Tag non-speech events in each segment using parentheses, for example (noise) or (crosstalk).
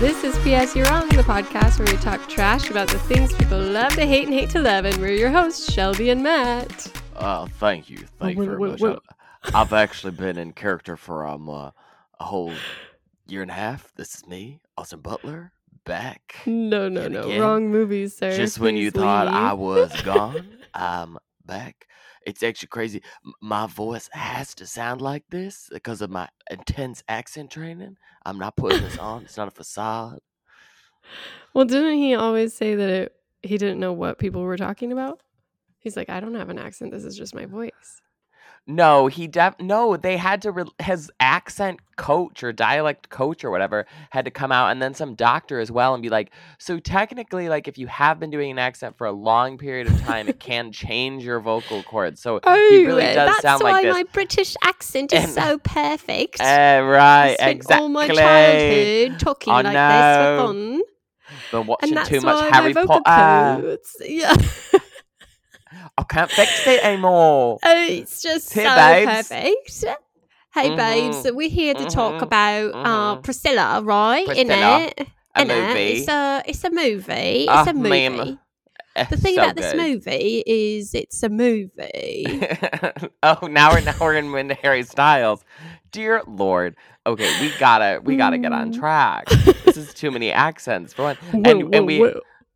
This is P.S. You're Wrong, the podcast where we talk trash about the things people love to hate and hate to love, and we're your hosts, Shelby and Matt. Oh, thank you, thank you wait, very wait, much. wait. I- I've actually been in character for um uh, a whole year and a half. This is me, Austin Butler, back. No, no, no. again, Wrong movies, sir. Just when you Please thought I was (laughs) gone, I'm back. It's actually crazy. My voice has to sound like this because of my intense accent training. I'm not putting this on. It's not a facade. Well, didn't he always say that it, he didn't know what people were talking about? He's like, I don't have an accent. This is just my voice. No, he def no. They had to re- his accent coach or dialect coach or whatever had to come out, and then some doctor as well, and be like, so technically, like if you have been doing an accent for a long period of time, it can (laughs) change your vocal cords. So he really uh, does that's sound why like this. my British accent is And- so perfect. Eh, right, I spent exactly. all my childhood talking I like this for fun. Been watching too much Harry Potter. Yeah. I can't fix it anymore. (laughs) Oh, it's just Hey, so babes. perfect. Hey, babes, Mhm. we're here to talk Mhm. about uh, Mhm. Priscilla, right? Priscilla, Innit? A Innit? movie. It's a, it's a movie. It's Ah, a movie. ma'am. The thing So about this movie is it's a movie. (laughs) oh, now we're now we're in into Harry Styles. Dear Lord. Okay, we gotta we gotta get on Mm. track. (laughs) this is too many accents for one. And and we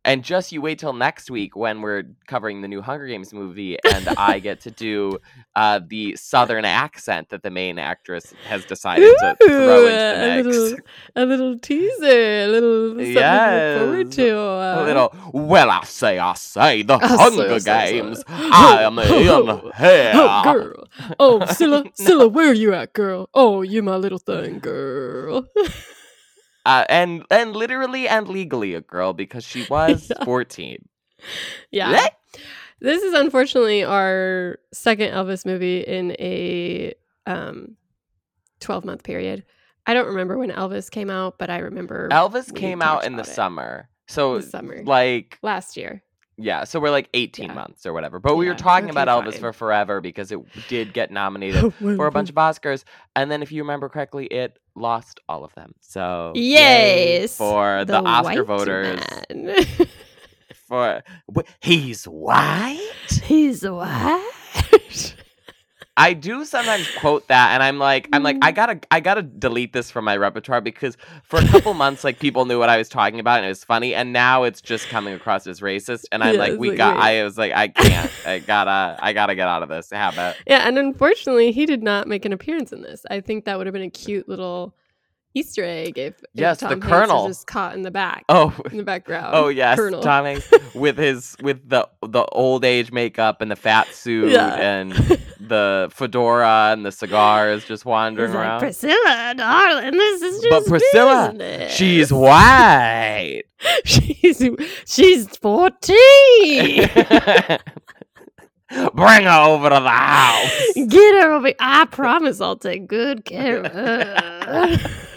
and just you wait till next week when we're covering the new Hunger Games movie and I get to do uh, the southern accent that the main actress has decided to throw Ooh, into a the mix. little, a little teaser, a little something to look forward Yes. to. Uh, A little, well, I say, I say, the I Hunger say, I say. Games. (laughs) I am in here. Oh, girl. Oh, (laughs) Scylla, Scylla, where are you at, girl? Oh, you my little thing, girl. (laughs) uh, and and literally and legally a girl because she (laughs) was Yeah. 14. yeah. Blech. This is unfortunately our second Elvis movie in a um 12 month period. I don't remember when Elvis came out, but I remember Elvis came out in the it. summer. So this summer. like last year. Yeah, so we're like 18 Yeah. months or whatever. But we were talking about Elvis fine. for forever because it did get nominated (laughs) for a bunch of Oscars and then if you remember correctly it lost all of them. So yay Yes. for the, Oscar white voters for wh- he's white. He's white. (laughs) I do sometimes quote that, and I'm like, I'm like, I Mm. gotta, I gotta delete this from my repertoire because for a couple (laughs) months, like people knew what I was talking about and it was funny, and now it's just coming across as racist, and I'm Yeah, like, we like, got, wait. I was like, I can't, I gotta, I gotta get out of this habit. yeah, and unfortunately, he did not make an appearance in this. I think that would have been a cute little Easter egg if, if Yes, the Hanks Colonel. was just caught in the back, Oh, in the background. oh yes, Colonel. Tom Hanks with his with the the old age makeup and the fat (laughs) suit Yeah. and (laughs) the fedora and the cigars just wandering like, around. Priscilla, darling, this is just But Priscilla, business." She's white. (laughs) she's she's fourteen. (laughs) Bring her over to the house. Get her over. I promise I'll take good care of her. (laughs)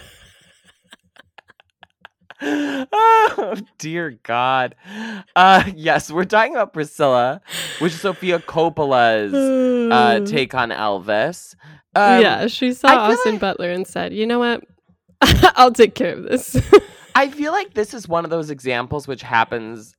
oh (laughs) dear God. Uh yes, we're talking about Priscilla, which is Sofia Coppola's uh (sighs) take on Elvis. Um, yeah, she saw Austin like- Butler and said, "You know what? (laughs) I'll take care of this." (laughs) I feel like this is one of those examples which happens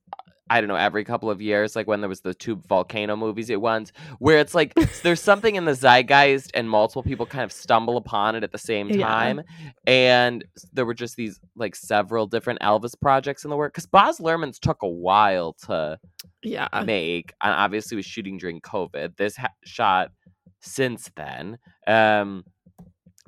I don't know, every couple of years, like when there was the two volcano movies at once, where it's like there's something in the zeitgeist and multiple people kind of stumble upon it at the same time. Yeah. And there were just these like several different Elvis projects in the work. Because Baz Luhrmann's took a while to yeah, make, and obviously was shooting during COVID. This ha- shot since then. Um,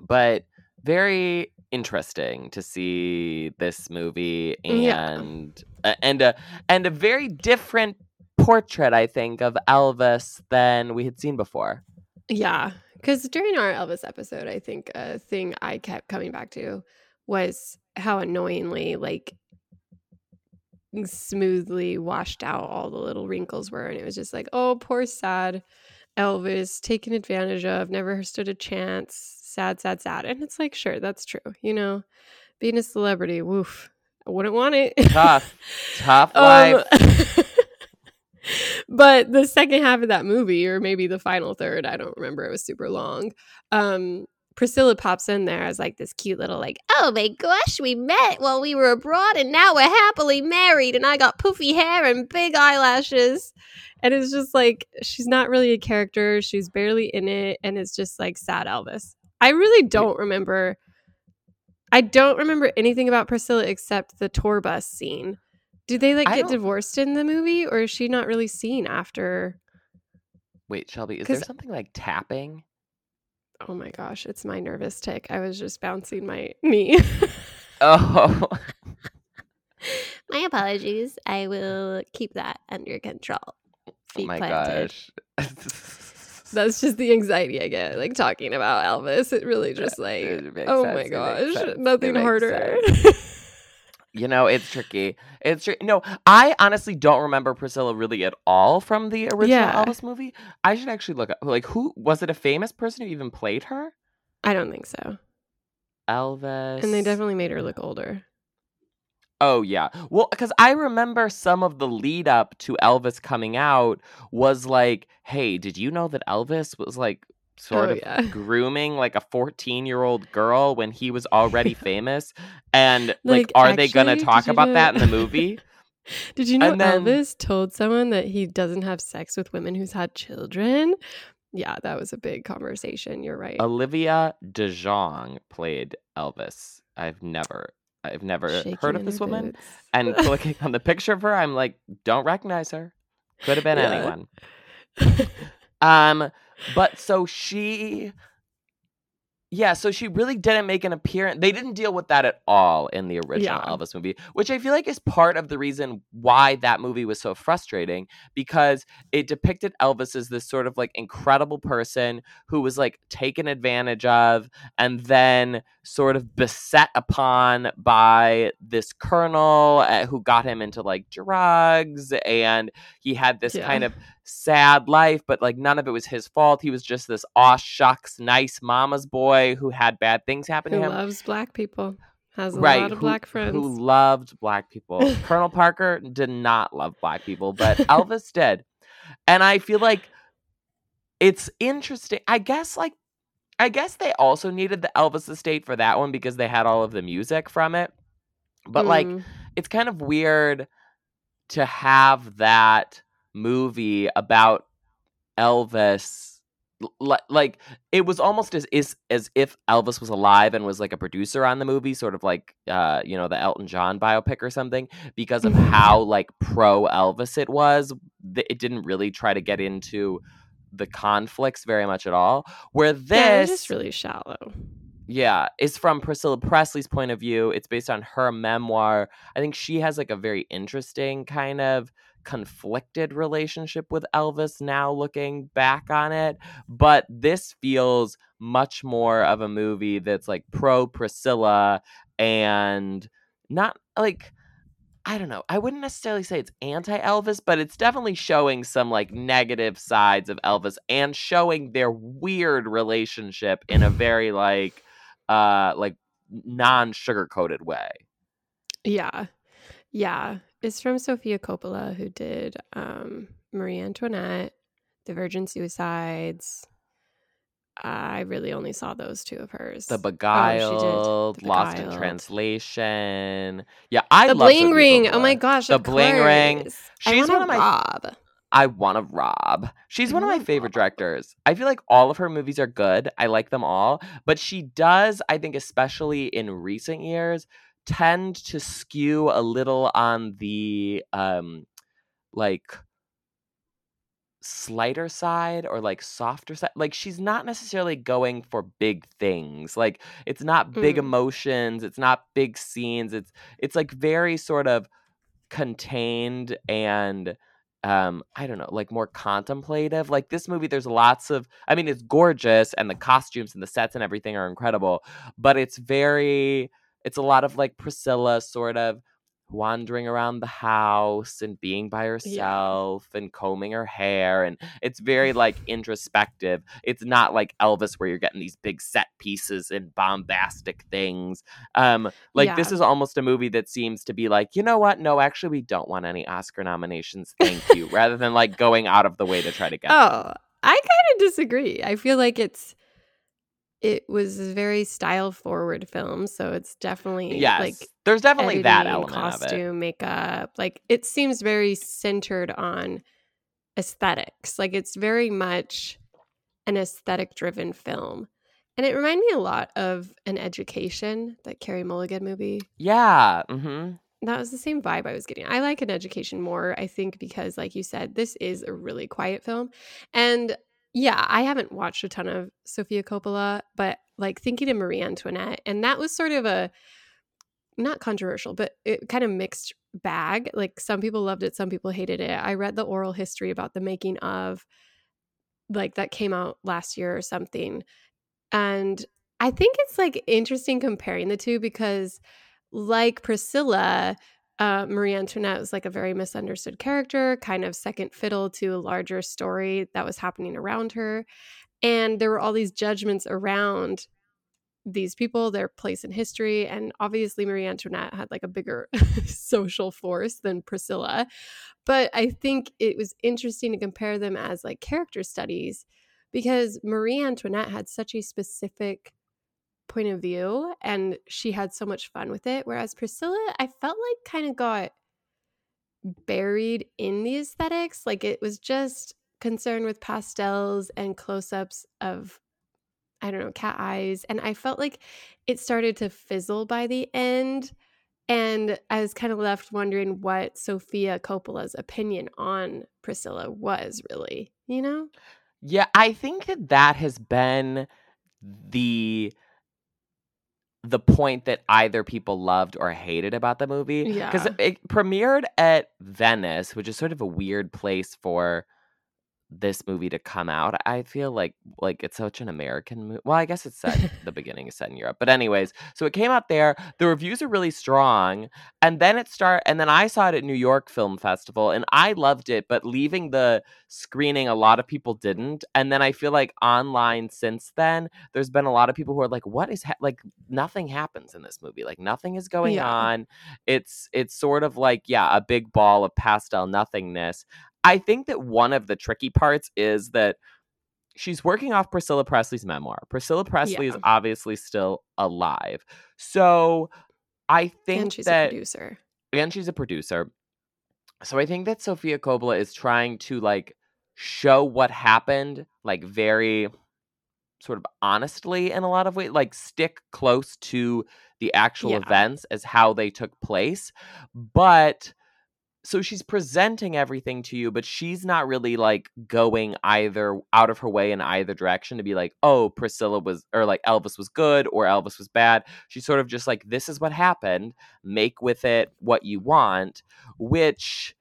but very interesting to see this movie Yeah. and a- and a and a very different portrait I think of Elvis than we had seen before. yeah. Because during our Elvis episode, I think a thing I kept coming back to was how annoyingly like smoothly washed out all the little wrinkles were and it was just like oh poor sad elvis taken advantage of never stood a chance sad sad sad and it's like sure that's true you know being a celebrity woof i wouldn't want it Tough. (laughs) Tough Um, life. (laughs) but the second half of that movie or maybe the final third i don't remember it was super long um priscilla pops in there as like this cute little like oh my gosh we met while we were abroad and now we're happily married and i got poofy hair and big eyelashes and it's just like she's not really a character she's barely in it and it's just like sad elvis i really don't remember i don't remember anything about priscilla except the tour bus scene. Do they like I get don't- divorced in the movie or is she not really seen after Wait, Shelby, is there something like tapping? oh my gosh it's my nervous tick. I was just bouncing my (laughs) knee. Oh, (laughs) my apologies. I will keep that under control. Oh my planted. gosh. (laughs) that's just the anxiety i get like talking about elvis it really just like oh sense, my gosh nothing harder (laughs) You know, it's tricky. It's tri- no. I honestly don't remember Priscilla really at all from the original Yeah. Elvis movie. I should actually look up. Like, who was it? A famous person who even played her? i don't think so Elvis. and they definitely made her look older Oh yeah. Well, because I remember some of the lead up to Elvis coming out was like, "Hey, did you know that Elvis was like sort Oh, of yeah. (laughs) grooming like a 14 year old girl when he was already (laughs) famous?" And like, Like, are they gonna talk about know- that in the movie? (laughs) Did you know then- Elvis told someone that he doesn't have sex with women who's had children? Yeah, that was a big conversation. You're right. Olivia DeJonge played Elvis. I've never, I've never Shaking heard of this woman. boots. And (laughs) clicking on the picture of her, I'm like, don't recognize her. Could have been Yeah. anyone. (laughs) Um, but so she, yeah, so she really didn't make an appearance. They didn't deal with that at all in the original Yeah. Elvis movie, which I feel like is part of the reason why that movie was so frustrating because it depicted Elvis as this sort of like incredible person who was like taken advantage of and then sort of beset upon by this colonel uh, who got him into like drugs and he had this Yeah. kind of sad life, but like none of it was his fault. He was just this aw shucks, nice mama's boy who had bad things happen who to him. loves black people, has a right, lot of who- black friends. Who loved black people. (laughs) Colonel Parker did not love black people, but Elvis did. And I feel like it's interesting. I guess like I guess they also needed the Elvis estate for that one because they had all of the music from it. But like Mm. it's kind of weird to have that movie about Elvis like it was almost as is as if Elvis was alive and was like a producer on the movie sort of like uh you know the Elton John biopic or something because of how like pro Elvis it was it didn't really try to get into the conflicts very much at all where this yeah, just really shallow. yeah, it's from Priscilla Presley's point of view. It's based on her memoir. I think she has like a very interesting kind of conflicted relationship with Elvis now looking back on it. But this feels much more of a movie that's like pro Priscilla and not like I don't know. I wouldn't necessarily say it's anti Elvis, but it's definitely showing some like negative sides of Elvis and showing their weird relationship in a (laughs) very like uh like non sugar coated way. Yeah. Yeah. It's from Sofia Coppola, who did um, Marie Antoinette, The Virgin Suicides. I really only saw those two of hers. The Oh, she did. Beguiled, Lost in Translation. Yeah, I the love bling Sophia ring. Oh my gosh. The bling ring. She's one of my Rob. I want to rob. She's I one of my favorite rob. directors. I feel like all of her movies are good. I like them all, but she does, I think especially in recent years, tend to skew a little on the um like slighter side or like softer side. Like she's not necessarily going for big things. Like it's not big Mm. emotions, it's not big scenes. It's it's like very sort of contained and um i don't know like more contemplative like this movie there's lots of i mean it's gorgeous and the costumes and the sets and everything are incredible but it's very it's a lot of like priscilla sort of wandering around the house and being by herself yeah. and combing her hair and it's very (laughs) like introspective it's not like elvis where you're getting these big set pieces and bombastic things um like yeah. this is almost a movie that seems to be like you know what no actually we don't want any oscar nominations thank you rather than like going out of the way to try to get oh them. i kind of disagree i feel like it's it was a very style forward film so it's definitely yes like there's definitely editing, that element costume makeup like it seems very centered on aesthetics. Like it's very much an aesthetic driven film. And it reminded me a lot of an education that Carey mulligan movie. Yeah mm-hmm. that was the same vibe i was getting. I like an education more i think because like you said this is a really quiet film. And yeah, I haven't watched a ton of Sofia Coppola, but like thinking of Marie Antoinette, and that was sort of a not controversial, but it kind of mixed bag. Like some people loved it, some people hated it. I read the oral history about the making of like that came out last year or something. And I think it's like interesting comparing the two because like Priscilla, uh, Marie Antoinette was like a very misunderstood character, kind of second fiddle to a larger story that was happening around her. And there were all these judgments around these people, their place in history. And obviously, Marie Antoinette had like a bigger (laughs) social force than Priscilla. But I think it was interesting to compare them as like character studies because Marie Antoinette had such a specific point of view and she had so much fun with it whereas priscilla i felt like kind of got buried in the aesthetics like it was just concerned with pastels and close-ups of i don't know cat eyes and i felt like it started to fizzle by the end and i was kind of left wondering what sofia coppola's opinion on priscilla was really you know? Yeah i think that that has been the the point that either people loved or hated about the movie. Because it premiered at Venice, which is sort of a weird place for this movie to come out. I feel like like it's such an American movie. Well, I guess it's set the (laughs) beginning is set in Europe. But anyways, so it came out there. The reviews are really strong. And then it start and then I saw it at New York Film Festival and I loved it, but leaving the screening a lot of people didn't. And then I feel like online since then there's been a lot of people who are like what is ha-? like nothing happens in this movie. Like nothing is going yeah. on. It's it's sort of like yeah, a big ball of pastel nothingness. I think that one of the tricky parts is that she's working off Priscilla Presley's memoir. Priscilla Presley yeah. is obviously still alive. So I think and she's that, a producer. And she's a producer. So I think that Sofia Coppola is trying to like show what happened like very sort of honestly in a lot of ways like stick close to the actual yeah. events as how they took place but so she's presenting everything to you but she's not really like going either out of her way in either direction to be like oh priscilla was or like elvis was good or elvis was bad. She's sort of just like this is what happened. Make with it what you want which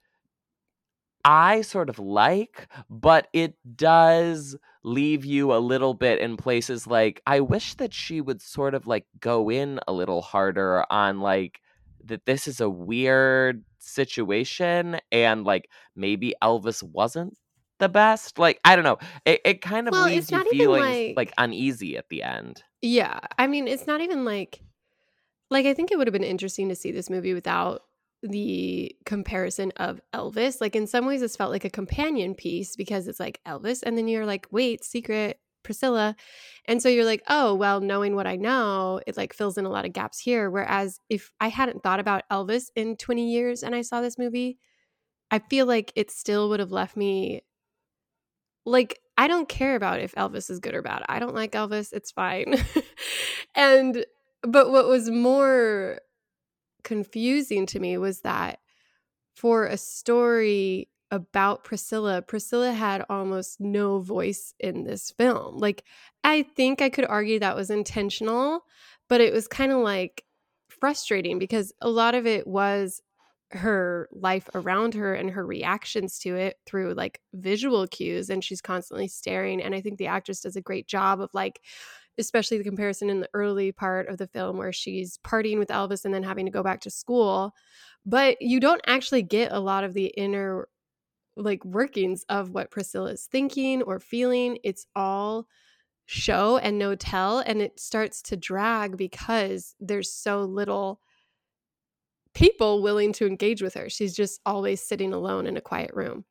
i sort of like but it does leave you a little bit in places like i wish that she would sort of like go in a little harder on like that this is a weird situation and like maybe Elvis wasn't the best. Like I don't know. It it kind of well, leaves you feeling like, like uneasy at the end. Yeah. I mean, it's not even like like I think it would have been interesting to see this movie without the comparison of Elvis. Like in some ways this felt like a companion piece because it's like Elvis and then you're like, "Wait, secret Priscilla. And so you're like, oh, well, knowing what I know, it like fills in a lot of gaps here. Whereas if I hadn't thought about Elvis in 20 years and I saw this movie, I feel like it still would have left me like, I don't care about if Elvis is good or bad. I don't like Elvis. It's fine. (laughs) and, but what was more confusing to me was that for a story about Priscilla, Priscilla had almost no voice in this film. Like, I think I could argue that was intentional, but it was kind of like frustrating because a lot of it was her life around her and her reactions to it through like visual cues and she's constantly staring and i think the actress does a great job of like especially the comparison in the early part of the film where she's partying with elvis and then having to go back to school but you don't actually get a lot of the inner like workings of what Priscilla is thinking or feeling. It's all show and no tell and it starts to drag because there's so little people willing to engage with her. She's just always sitting alone in a quiet room.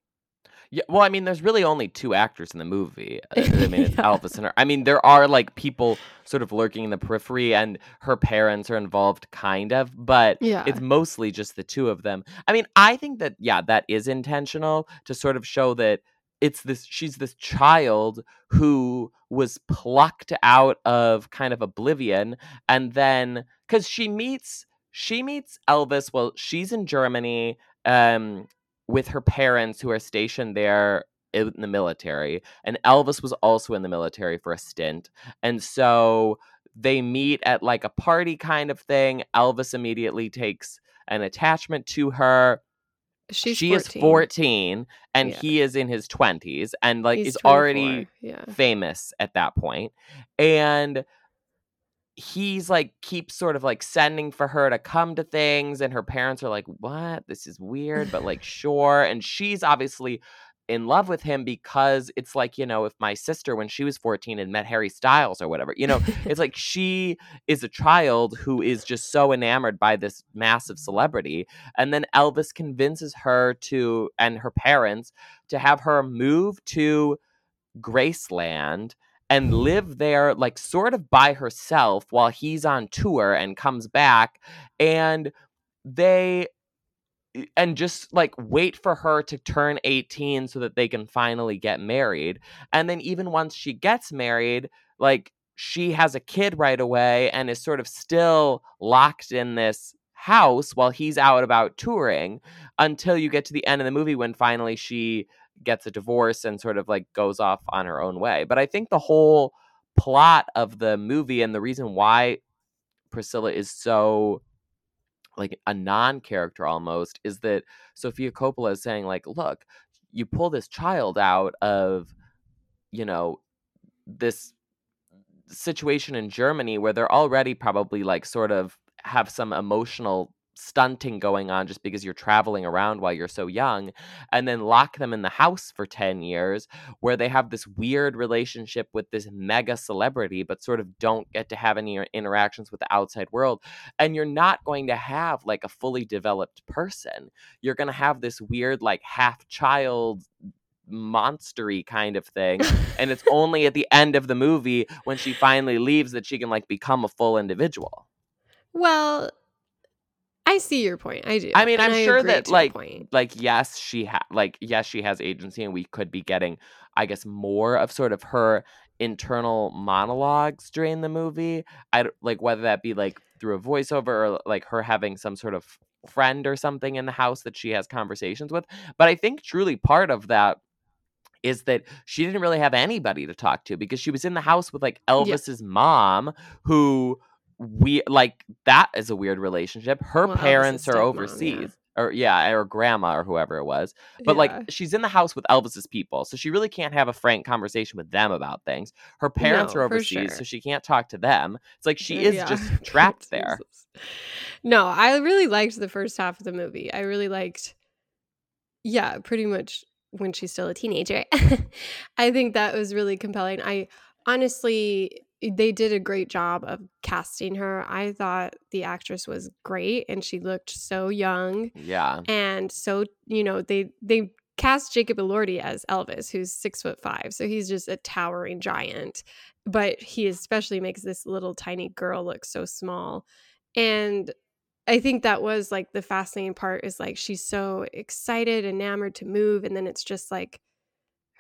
Yeah, well, I mean, there's really only two actors in the movie. (laughs) I mean, it's yeah. Elvis and her. I mean, there are like people sort of lurking in the periphery, and her parents are involved, kind of, but yeah. it's mostly just the two of them. I mean, I think that yeah, that is intentional to sort of show that it's this. She's this child who was plucked out of kind of oblivion, and then because she meets she meets Elvis. Well, she's in Germany. Um, with her parents who are stationed there in the military. And Elvis was also in the military for a stint. And so they meet at like a party kind of thing. Elvis immediately takes an attachment to her. She's she 14. is 14 and yeah. he is in his 20s and like He's is already yeah. famous at that point. And he's like keeps sort of like sending for her to come to things and her parents are like what? This is weird but like (laughs) sure and she's obviously in love with him because it's like you know if my sister when she was 14 and met harry styles or whatever you know it's like (laughs) she is a child who is just so enamored by this massive celebrity and then elvis convinces her to and her parents to have her move to graceland and live there like sort of by herself while he's on tour and comes back and they eh, and just like wait for her to turn 18 so that they can finally get married and then even once she gets married like she has a kid right away and is sort of still locked in this house while he's out about touring until you get to the end of the movie when finally she gets a divorce and sort of like goes off on her own way. But I think the whole plot of the movie and the reason why Priscilla is so like a non-character almost is that Sofia Coppola is saying like look you pull this child out of you know this situation in Germany where they're already probably like sort of have some emotional stunting going on just because you're traveling around while you're so young and then lock them in the house for 10 years where they have this weird relationship with this mega celebrity but sort of don't get to have any uh, interactions with the outside world and you're not going to have like a fully developed person. You're going to have this weird like half child monstery kind of thing and it's (laughs) only at the end of the movie when she finally leaves that she can like become a full individual. Well I see your point. I do. I mean, I'm I sure that like like yes, she ha- like yes, she has agency and we could be getting I guess more of sort of her internal monologues during the movie. I like whether that be like through a voiceover or like her having some sort of friend or something in the house that she has conversations with. But I think truly part of that is that she didn't really have anybody to talk to because she was in the house with like Yeah. Elvis's mom who we like that is a weird relationship. Her Well, parents are stepmom, yeah. overseas. Or yeah, or grandma or whoever it was. But Yeah. like she's in the house with Elvis's people. So she really can't have a frank conversation with them about things. Her parents No, are overseas, so she can't talk to them. It's like she Uh, is yeah. just (laughs) trapped there. No, I really liked the first half of the movie. I really liked, yeah, pretty much when she's still a teenager. (laughs) I think that was really compelling. I honestly, Eh, they did a great job of casting her. I thought the actress was great and she looked so young Yeah. and so you know they they cast Jacob Elordi as Elvis, who's six foot five, so he's just a towering giant. But he especially makes this little tiny girl look so small, and I think that was like the fascinating part is like she's so excited, enamored to move, and then it's just like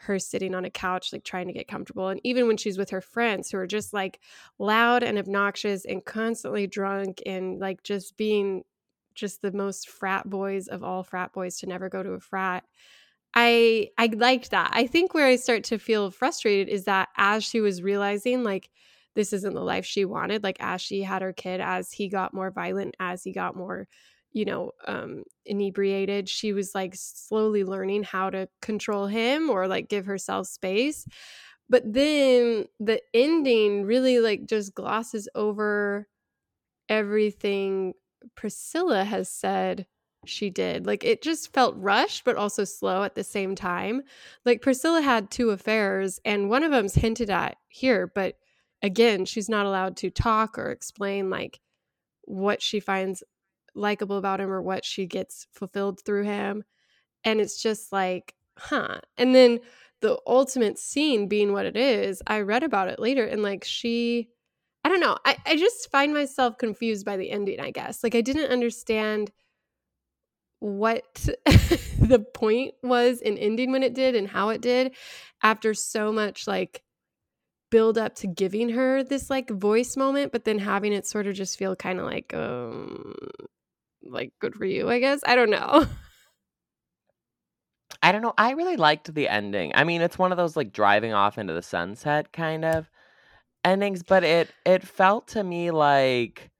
her sitting on a couch, like trying to get comfortable. And even when she's with her friends who are just like loud and obnoxious and constantly drunk and like just being just the most frat boys of all frat boys to never go to a frat. I I liked that. I think where I start to feel frustrated is that as she was realizing like this isn't the life she wanted, like as she had her kid, as he got more violent, as he got more, you know, um inebriated, she was like slowly learning how to control him or like give herself space. But then the ending really like just glosses over everything Priscilla has said she did. Like it just felt rushed, but also slow at the same time. Like Priscilla had two affairs, and one of them's hinted at here, but again, she's not allowed to talk or explain like what she finds likable about him or what she gets fulfilled through him. And it's just like, huh. And then the ultimate scene being what it is, I read about it later and like she I don't know. I, I just find myself confused by the ending, I guess. Like I didn't understand what (laughs) the point was in ending when it did and how it did after so much like build up to giving her this like voice moment but then having it sort of just feel kind of like um like good for you i guess i don't know (laughs) I don't know. I really liked the ending. I mean, it's one of those like driving off into the sunset kind of endings, but it it felt to me like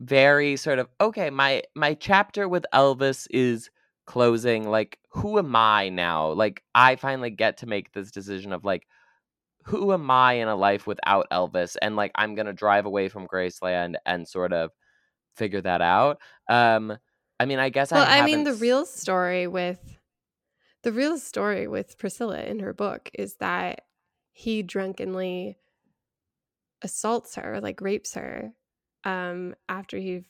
very sort of okay, my my chapter with Elvis is closing. Like, who am I now? Like, I finally get to make this decision of like who am I in a life without Elvis? And like I'm gonna drive away from Graceland and sort of figure that out. Um I mean I guess well, I I mean the real story with the real story with priscilla in her book is that he drunkenly assaults her like rapes her um after he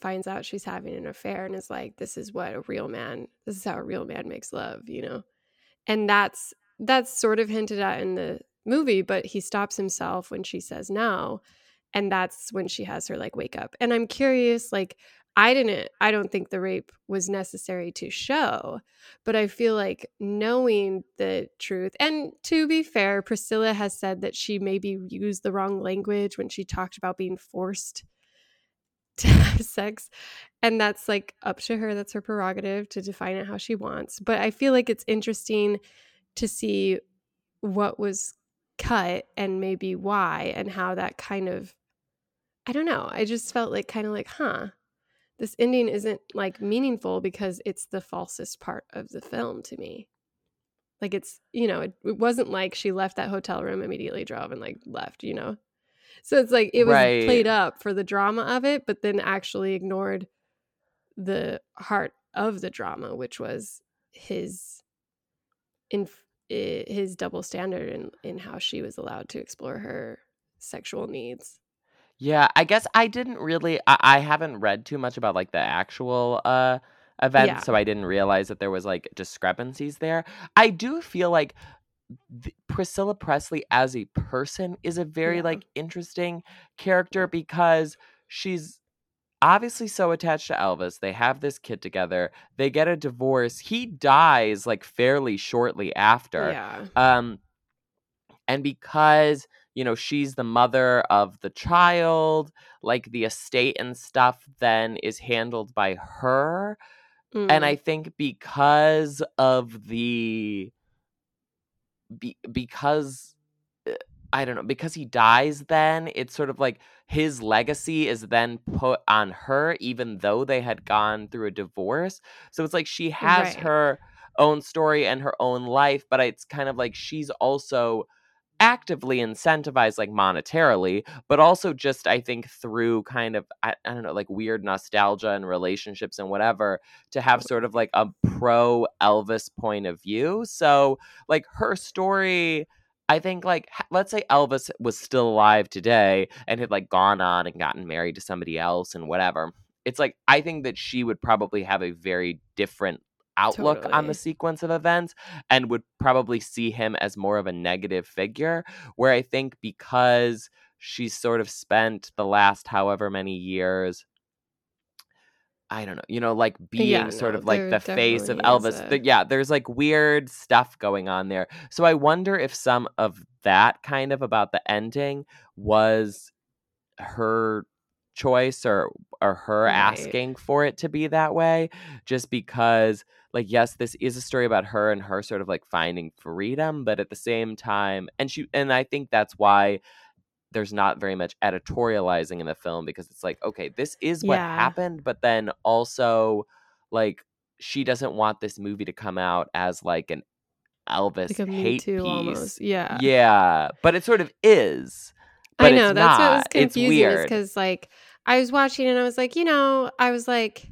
finds out she's having an affair and is like this is what a real man this is how a real man makes love you know and that's that's sort of hinted at in the movie but he stops himself when she says no and that's when she has her like wake up and i'm curious like i didn't i don't think the rape was necessary to show but i feel like knowing the truth and to be fair priscilla has said that she maybe used the wrong language when she talked about being forced (laughs) to have sex and that's like up to her that's her prerogative to define it how she wants but i feel like it's interesting to see what was cut and maybe why and how that kind of i don't know i just felt like kind of like huh this ending isn't like meaningful because it's the falsest part of the film to me like it's you know it, it wasn't like she left that hotel room immediately drove and like left you know so it's like it was right. played up for the drama of it, but then actually ignored the heart of the drama, which was his in eh, his double standard in in how she was allowed to explore her sexual needs. Yeah, I guess I didn't really I, I haven't read too much about like the actual uh event, Yeah. so I didn't realize that there was like discrepancies there. I do feel like th- Priscilla Presley as a person is a very Yeah. like interesting character because she's obviously so attached to Elvis. They have this kid together. They get a divorce. He dies like fairly shortly after. Yeah. Um and because you know she's the mother of the child like the estate and stuff then is handled by her and i Mm. think because of the be, because uh, I don't know, because he dies then, it's sort of like his legacy is then put on her, even though they had gone through a divorce. So it's like she has Right. her own story and her own life, but it's kind of like she's also actively incentivized like monetarily but also just i think through kind of I, I don't know like weird nostalgia and relationships and whatever to have sort of like a pro elvis point of view. So like her story i think like let's say elvis was still alive today and had like gone on and gotten married to somebody else and whatever. It's like i think that she would probably have a very different outlook on the sequence of events and would probably see him as more of a negative figure where i think because she's sort of spent the last however many years I don't know, you know, like Yeah, being sort no, of like the face of Elvis. yeah, there's like weird stuff going on there. So I wonder if some of that kind of about the ending was her choice or or her right. asking for it to be that way just because like yes this is a story about her and her sort of like finding freedom but at the same time and she and I think that's why there's not very much editorializing in the film because it's like okay this is what Yeah. happened but then also like she doesn't want this movie to come out as like an Elvis Like hate Too piece almost. Yeah. yeah but it sort of is I know that's what was it's confusing weird because like I was watching and I was like, you know, I was like,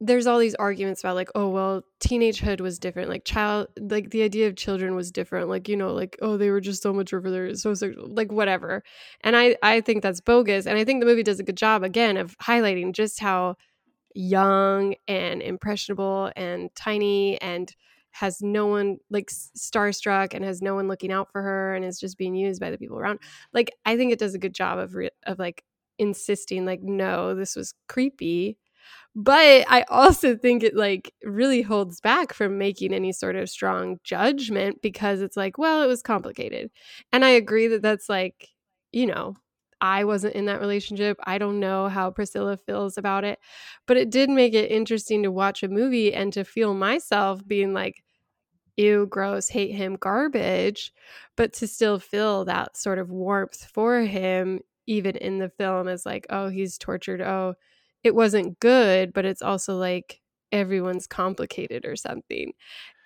there's all these arguments about like oh well teenagehood was different like child like the idea of children was different like you know like oh they were just so much over there so sexual like whatever. And i i think that's bogus and i think the movie does a good job again of highlighting just how young and impressionable and tiny and has no one like starstruck and has no one looking out for her and is just being used by the people around. Like i think it does a good job of re- of like insisting like no this was creepy but i also think it like really holds back from making any sort of strong judgment because it's like well it was complicated. And i agree that that's like you know i wasn't in that relationship. I don't know how priscilla feels about it. But it did make it interesting to watch a movie and to feel myself being like ew gross hate him garbage. But to still feel that sort of warmth for him even in the film as like oh he's tortured. Oh it wasn't good, but it's also like everyone's complicated or something.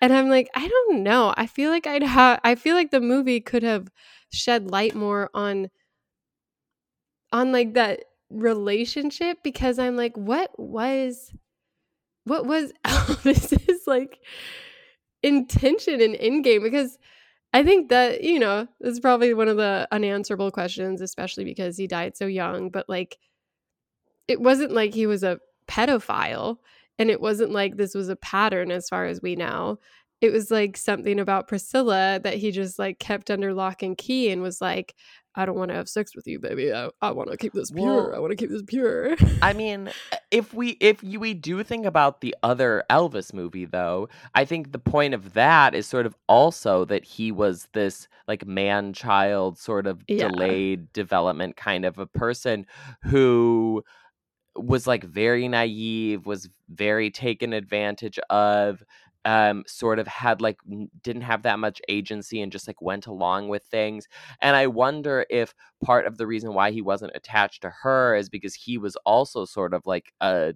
And I'm like, I don't know. I feel like I'd have I feel like the movie could have shed light more on on like that relationship because I'm like, what was what was (laughs) Elvis's like intention in Endgame? Because I think that, you know, this is probably one of the unanswerable questions, especially because he died so young. But like it wasn't like he was a pedophile and it wasn't like this was a pattern as far as we know. It was like something about priscilla that he just like kept under lock and key and was like i don't want to have sex with you baby. I, I want to keep this pure. Well, i want to keep this pure. I mean eh, if we if you, we do think about the other elvis movie though i think the point of that is sort of also that he was this like man child sort of yeah. delayed development kind of a person who was like very naive, was very taken advantage of, um, sort of had like didn't have that much agency and just like went along with things. And I wonder if part of the reason why he wasn't attached to her is because he was also sort of like a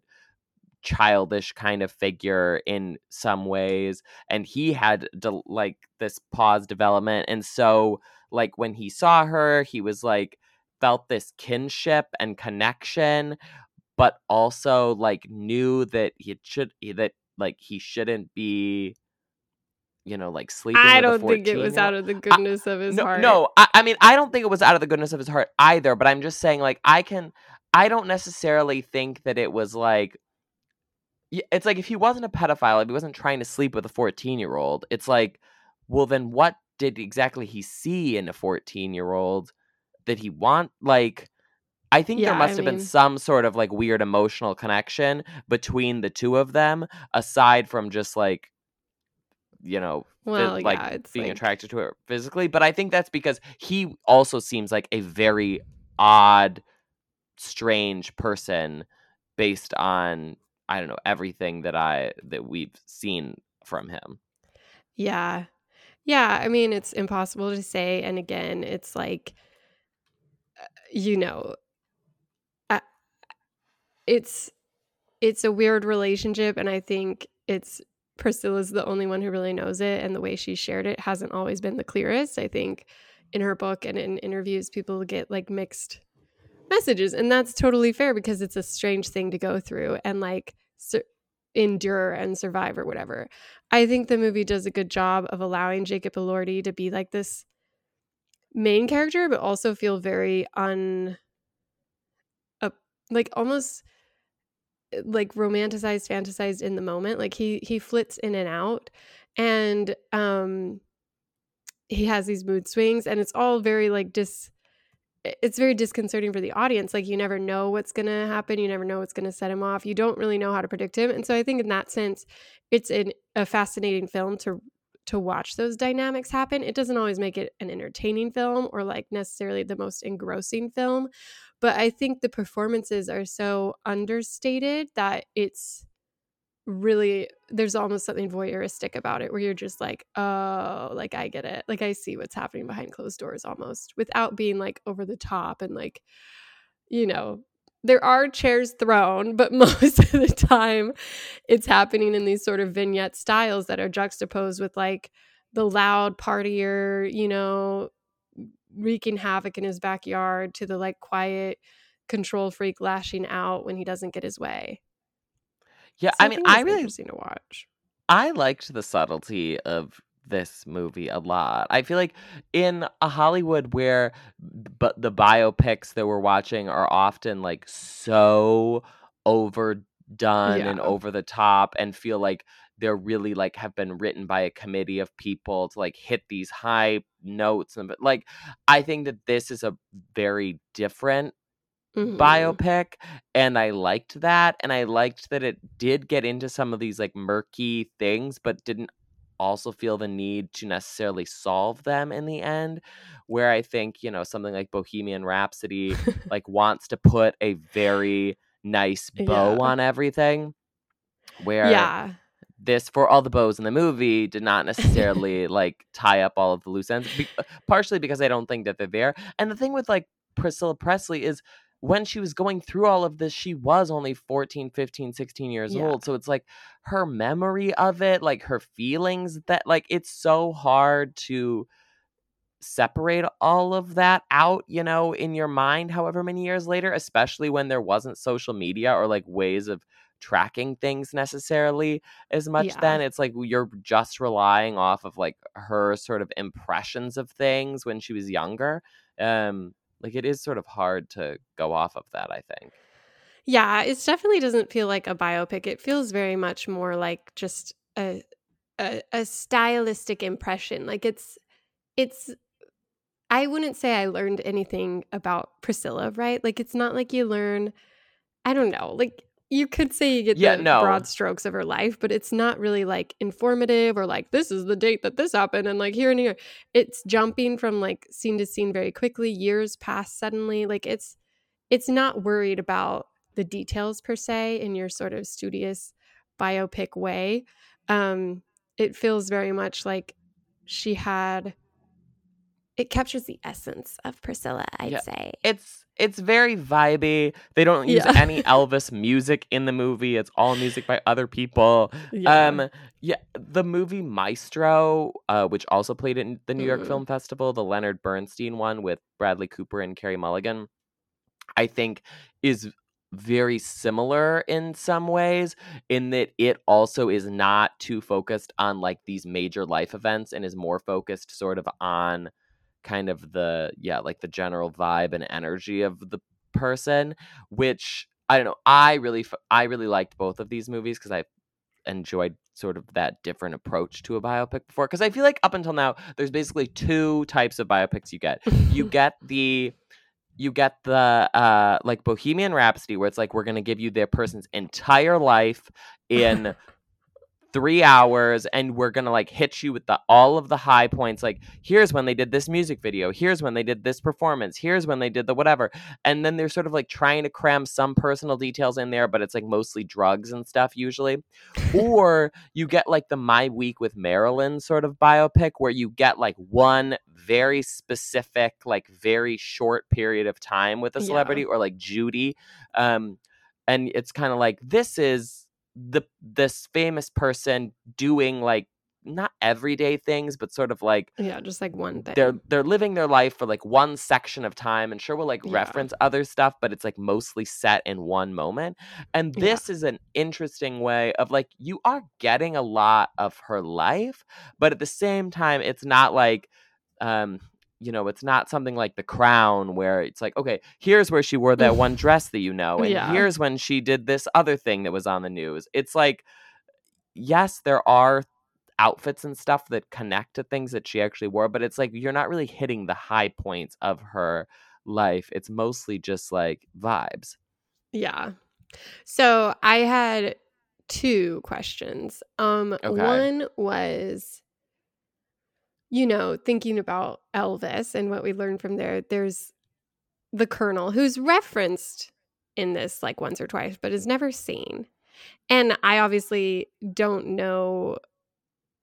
childish kind of figure in some ways and he had de- like this pause development and so like when he saw her he was like felt this kinship and connection but also like knew that he should that like he shouldn't be you know like sleeping i don't think it was out of the goodness I, of his no, heart. no I, I mean i don't think it was out of the goodness of his heart either but i'm just saying like i can i don't necessarily think that it was like it's like if he wasn't a pedophile if he wasn't trying to sleep with a 14 year old it's like well then what did exactly he see in a 14 year old that he want like I think yeah, there must I have mean... been some sort of like weird emotional connection between the two of them, aside from just like, you know, well, like yeah, being like... attracted to her physically. But I think that's because he also seems like a very odd, strange person based on I don't know everything that I that we've seen from him. Yeah. Yeah, I mean it's impossible to say and again, it's like uh, you know, it's it's a weird relationship and I think it's Priscilla's the only one who really knows it and the way she shared it hasn't always been the clearest. I think in her book and in interviews people get like mixed messages and that's totally fair because it's a strange thing to go through and like sur- endure and survive or whatever. I think the movie does a good job of allowing Jacob Elordi to be like this main character but also feel very un uh, like almost like romanticized fantasized in the moment like he he flits in and out and um he has these mood swings and it's all very like dis it's very disconcerting for the audience like you never know what's to happen you never know what's to set him off you don't really know how to predict him and so i think in that sense it's an, a fascinating film to to watch those dynamics happen. It doesn't always make it an entertaining film or like necessarily the most engrossing film but I think the performances are so understated that it's really there's almost something voyeuristic about it where you're just like oh like i get it. Like i see what's happening behind closed doors almost without being like over the top and like you know there are chairs thrown but (laughs) most of the time it's happening in these sort of vignette styles that are juxtaposed with like the loud partier you know wreaking havoc in his backyard to the like quiet control freak lashing out when he doesn't get his way. Yeah, So I mean, I really interesting to watch. I liked the subtlety of this movie a lot. I feel like in a Hollywood where but the biopics that we're watching are often like so overdone and over the top and feel like they're really like have been written by a committee of people to like hit these high notes and but like I think that this is a very different Mhm. biopic and I liked that and I liked that it did get into some of these like murky things but didn't also feel the need to necessarily solve them in the end where I think you know something like Bohemian Rhapsody (laughs) like wants to put a very nice bow Yeah. on everything where Yeah. this for all the bows in the movie did not (laughs) necessarily like tie up all of the loose ends be- uh, partially because i don't think that they're there and the thing with like priscilla presley is when she was going through all of this she was only 14 15 16 years Yeah. old so it's like her memory of it like her feelings that like it's so hard to separate all of that out, you know, in your mind however many years later, especially when there wasn't social media or like ways of tracking things necessarily as much Yeah. then. It's like you're just relying off of like her sort of impressions of things when she was younger. Um like it is sort of hard to go off of that, I think. Yeah, it definitely doesn't feel like a biopic. It feels very much more like just a a, a stylistic impression. Like it's it's I wouldn't say I learned anything about Priscilla, right? Like it's not like you learn I don't know. Like you could say you get Yeah, the no. broad strokes of her life, but it's not really like informative or like this is the date that this happened and like here and here. It's jumping from like scene to scene very quickly, years pass suddenly. Like it's it's not worried about the details per se in your sort of studious biopic way. Um, it feels very much like she had. It captures the essence of Priscilla, I'd Yeah. say. It's it's very vibey. They don't use Yeah. any (laughs) Elvis music in the movie. It's all music by other people. Yeah. Um, yeah, the movie Maestro, uh, which also played in the New York Mm. Film Festival, the Leonard Bernstein one with Bradley Cooper and Carey Mulligan, I think is very similar in some ways in that it also is not too focused on like these major life events and is more focused sort of on kind of the yeah like the general vibe and energy of the person which i don't know i really i really liked both of these movies because i enjoyed sort of that different approach to a biopic before because i feel like up until now there's basically two types of biopics you get. You (laughs) get the you get the uh like bohemian rhapsody where it's like we're gonna give you their person's entire life in (laughs) three hours and we're gonna like hit you with the all of the high points like here's when they did this music video. Here's when they did this performance. Here's when they did the whatever. And then they're sort of like trying to cram some personal details in there but it's like mostly drugs and stuff usually. (laughs) Or you get like the my week with marilyn sort of biopic where you get like one very specific like very short period of time with a Yeah. celebrity or like judy um and it's kind of like this is the this famous person doing like not everyday things but sort of like yeah, just like one thing. they're they're living their life for like one section of time and sure we'll like Yeah. reference other stuff but it's like mostly set in one moment and Yeah. this is an interesting way of like you are getting a lot of her life but at the same time it's not like um you know it's not something like the crown where it's like okay here's where she wore that one (laughs) dress that you know and Yeah. here's when she did this other thing that was on the news it's like yes there are outfits and stuff that connect to things that she actually wore, but it's like you're not really hitting the high points of her life. It's mostly just like vibes. Yeah. So I had two questions. Um Okay. one was you know, thinking about Elvis and what we learned from there. There's the colonel who's referenced in this like once or twice but is never seen. And I obviously don't know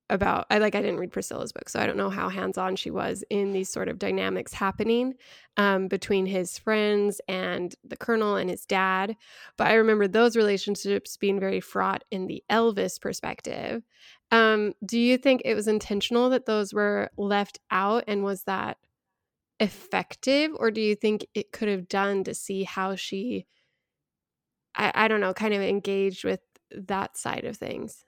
about I like I didn't read Priscilla's book, so I don't know how hands-on she was in these sort of dynamics happening um, between his friends and the colonel and his dad. But I remember those relationships being very fraught in the Elvis perspective. Um, do you think it was intentional that those were left out, and was that effective, or do you think it could have done to see how she, I, I don't know, kind of engaged with that side of things.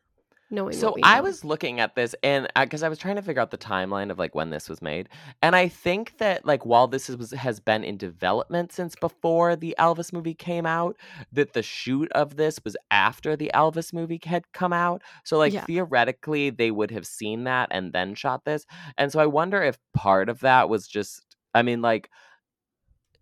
Knowing So I know. was looking at this and because I was trying to figure out the timeline of like when this was made, and I think that like while this is, has been in development since before the Elvis movie came out, that the shoot of this was after the Elvis movie had come out. So like Yeah. theoretically, they would have seen that and then shot this, and so I wonder if part of that was just, I mean, like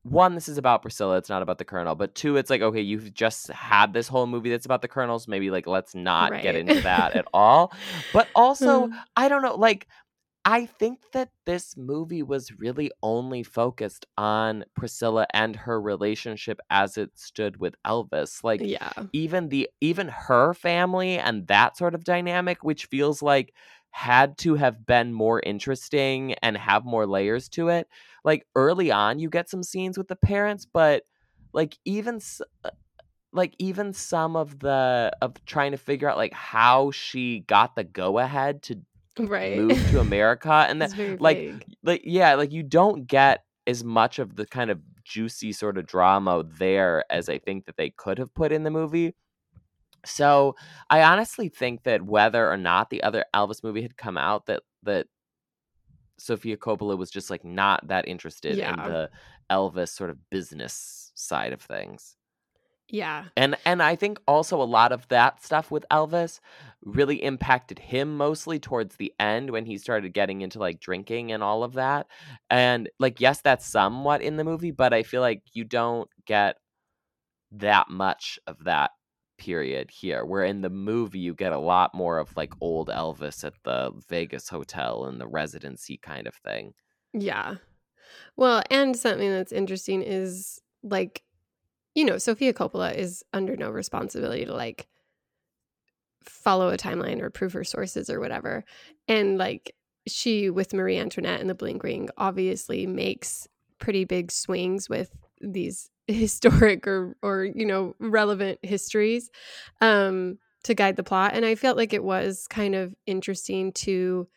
one, this is about Priscilla. It's not about the Colonel. But two, it's like, okay, you've just had this whole movie that's about the Colonels. Maybe like let's not get into that at all. But also, Uh, I don't know, like I think that this movie was really only focused on Priscilla and her relationship as it stood with Elvis. Like yeah. even the even her family and that sort of dynamic which feels like had to have been more interesting and have more layers to it like early on you get some scenes with the parents but like even s- uh, like even some of the of trying to figure out like how she got the go ahead to Right. move to (laughs) America and that like vague. like yeah like you don't get as much of the kind of juicy sort of drama there as i think that they could have put in the movie so i honestly think that whether or not the other elvis movie had come out that that Sofia Coppola was just like not that interested in the Elvis sort of business side of things. Yeah. And and I think also a lot of that stuff with Elvis really impacted him mostly towards the end when he started getting into like drinking and all of that. And like yes, that's somewhat in the movie, but I feel like you don't get that much of that period here. Where in the movie you get a lot more of like old Elvis at the Vegas hotel and the residency kind of thing. Yeah. Well, and something that's interesting is like, you know, Sofia Coppola is under no responsibility to like follow a timeline or prove her sources or whatever. And like she with Marie Antoinette and the Bling Ring obviously makes pretty big swings with these historic or or you know relevant histories um to guide the plot and I felt like it was kind of interesting to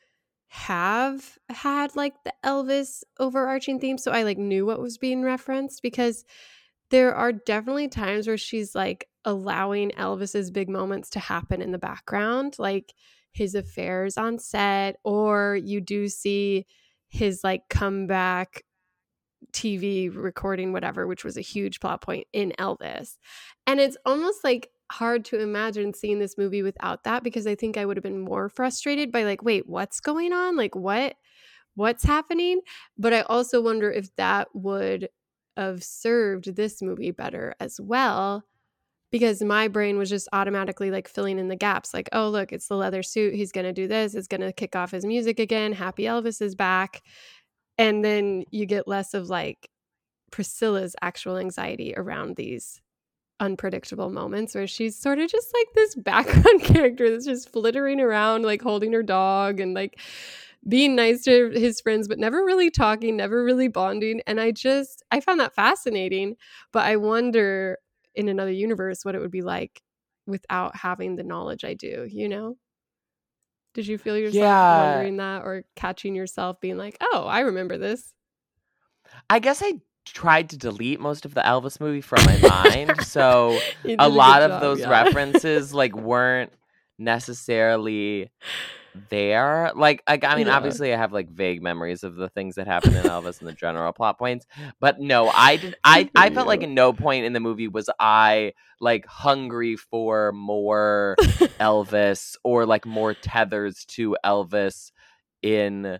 have had like the Elvis overarching theme so I like knew what was being referenced because there are definitely times where she's like allowing Elvis's big moments to happen in the background like his affairs on set or you do see his like comeback TV recording whatever which was a huge plot point in Elvis. And it's almost like hard to imagine seeing this movie without that because I think I would have been more frustrated by like wait what's going on? Like what what's happening? But I also wonder if that would have served this movie better as well because my brain was just automatically like filling in the gaps like oh look it's the leather suit. He's going to do this. It's going to kick off his music again. Happy elvis is back and then you get less of like priscilla's actual anxiety around these unpredictable moments where she's sort of just like this (laughs) background character that's just flittering around like holding her dog and like being nice to his friends but never really talking never really bonding and i just i found that fascinating but i wonder in another universe what it would be like without having the knowledge i do you know did you feel yourself Yeah. wondering that or catching yourself being like oh i remember this I guess I tried to delete most of the Elvis movie from my mind, so (laughs) a lot of job, those yeah. references like weren't necessarily (laughs) there. Like, like I mean, Yeah. obviously, I have like vague memories of the things that happened in Elvis and the general plot points, but no, I did. I (laughs) I felt like at no point in the movie was I like hungry for more (laughs) Elvis or like more tethers to Elvis in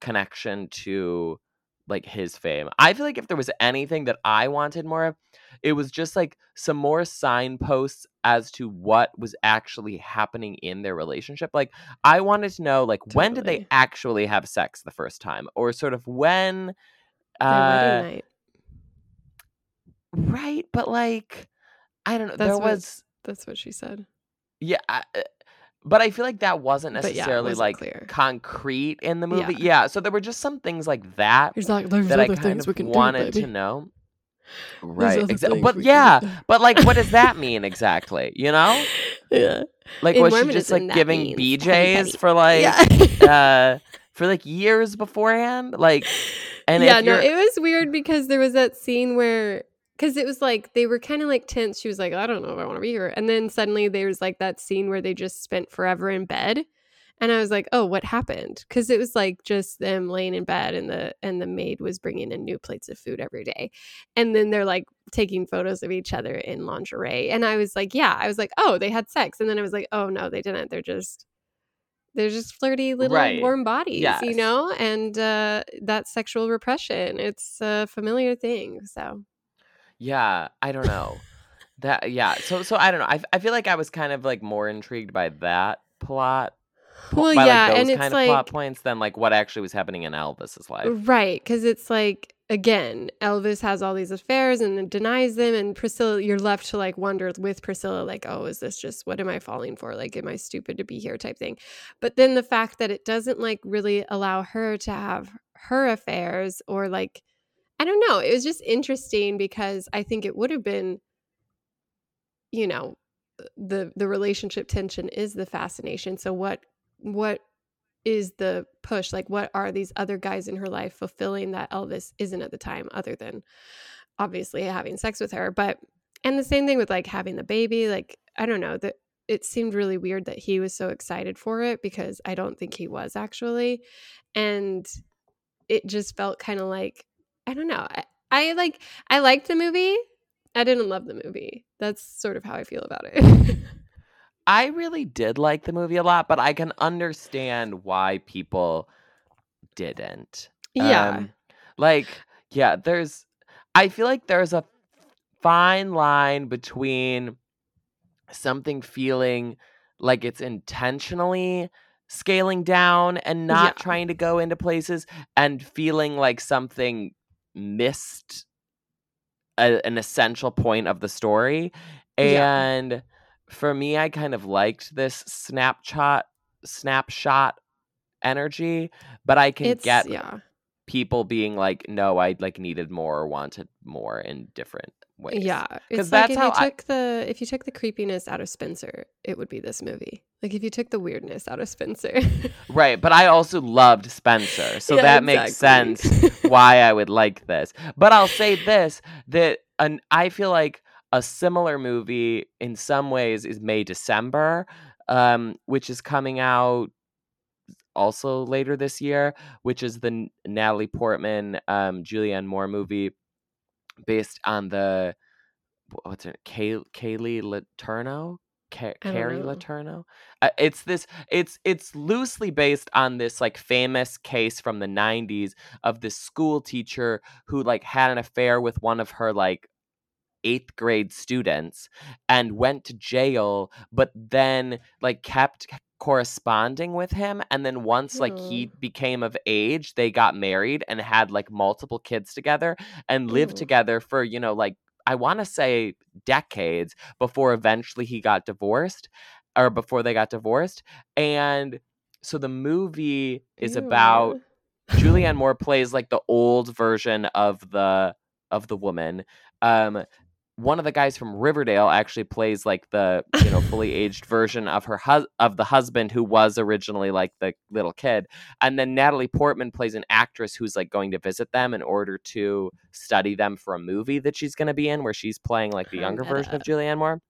connection to like his fame. I feel like if there was anything that I wanted more of, it was just like some more signposts as to what was actually happening in their relationship. Like I wanted to know like when did they actually have sex the first time or sort of when uh right, but like I don't know. That's there what- was that's what she said yeah, I, uh, but I feel like that wasn't But yeah, necessarily wasn't like clear. concrete in the movie. Yeah, so there were just some things like that he's like there's that I kind things of we can wanted do to know. Right. Exa- but yeah, but like, what does that mean exactly? You know, (laughs) yeah like In was she just like giving BJ's petty, petty. for like yeah (laughs) uh for like years beforehand? Like, and yeah if no it was weird because there was that scene where because it was like they were kind of like tense. She was like, I don't know if I want to be here. And then suddenly there was like that scene where they just spent forever in bed. And I was like, oh, what happened? Because it was like just them laying in bed and the and the maid was bringing in new plates of food every day. And then they're like taking photos of each other in lingerie. And I was like, yeah, I was like, oh, they had sex. And then I was like, oh no, they didn't. They're just they're just flirty little Right. warm bodies, you know? And uh that sexual repression. It's a familiar thing. So Yeah, I don't know. that yeah. So so I don't know. I, I feel like I was kind of like more intrigued by that plot. Well, by yeah, like those and it's kind of plot points than like what actually was happening in Elvis's life. Right, because it's like again, Elvis has all these affairs and then denies them, and Priscilla, you're left to like wonder with Priscilla, like, oh, is this just what am I falling for? Like, am I stupid to be here? Type thing. But then the fact that it doesn't like really allow her to have her affairs or like, I don't know. It was just interesting because I think it would have been, you know, uh, the the relationship tension is the fascination. So what what is the push like what are these other guys in her life fulfilling that elvis isn't at the time other than obviously having sex with her but and the same thing with like having the baby like i don't know that it seemed really weird that he was so excited for it because i don't think he was actually and it just felt kind of like i don't know I, I like i liked the movie i didn't love the movie that's sort of how i feel about it (laughs) I really did like the movie a lot, but I can understand why people didn't. yeah Um, like, yeah, there's, I feel like there's a fine line between something feeling like it's intentionally scaling down and not Yeah. trying to go into places and feeling like something missed a, an essential point of the story. Yeah. And for me, I kind of liked this snapshot snapshot energy, but I can it's get yeah people being like, no, I like needed more or wanted more in different ways. Yeah, 'Cause it's that's like if how you I- took the if you took the creepiness out of Spencer, it would be this movie. Like if you took the weirdness out of Spencer, (laughs) Right. But I also loved Spencer. So Yeah, that makes sense why I would like this. But I'll say this that an I feel like a similar movie in some ways is May December, um, which is coming out also later this year, which is the N- Natalie Portman, um, Julianne Moore movie based on the what's it, Kay, Kaylee Letourneau. Ca- Carrie. Letourneau. Uh, it's this. It's it's loosely based on this like famous case from the '90s of this school teacher who like had an affair with one of her like eighth grade students and went to jail, but then like kept corresponding with him. And then once like he became of age, they got married and had like multiple kids together and lived together for, you know, like I want to say decades before eventually he got divorced or before they got divorced. And so the movie is about Julianne (laughs) Moore plays like the old version of the of the woman. Um one of the guys from Riverdale actually plays like the you know fully (laughs) aged version of her hus- of the husband who was originally like the little kid and then Natalie Portman plays an actress who's like going to visit them in order to study them for a movie that she's going to be in where she's playing like the younger version of Julianne Moore.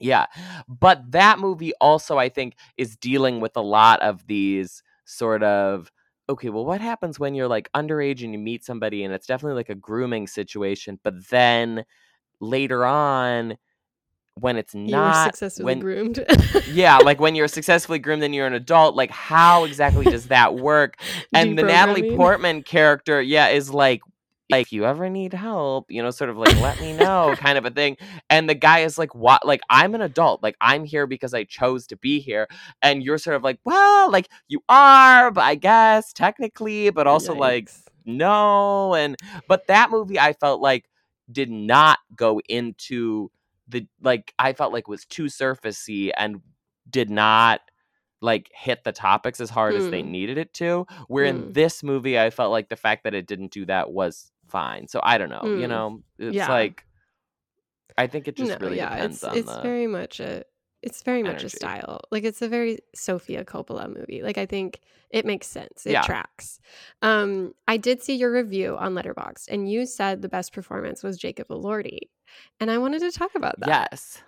Yeah. But that movie also I think is dealing with a lot of these sort of okay, well what happens when you're like underage and you meet somebody and it's definitely like a grooming situation, but then later on when it's not successfully when groomed. yeah, like (laughs) when you're successfully groomed and you're an adult, like how exactly does that work? And the Natalie Portman character, yeah, is like like (laughs) if you ever need help, you know, sort of like let me know kind of a thing. And the guy is like, what like I'm an adult. Like I'm here because I chose to be here. And you're sort of like, well, like you are, but I guess technically, but also like no and but that movie i felt like did not go into the like i felt like was too surfacey and did not like hit the topics as hard as they Hmm. needed it to where in Hmm. this movie i felt like the fact that it didn't do that was fine so i don't know you Hmm. know it's Yeah. like i think it just no, really yeah, depends it's on it's the very much a it's very much a style. Like it's a very Sofia Coppola movie. Like I think it makes sense. It Yeah. tracks. Um, I did see your review on Letterboxd, and you said the best performance was Jacob Elordi, and I wanted to talk about that. Yes.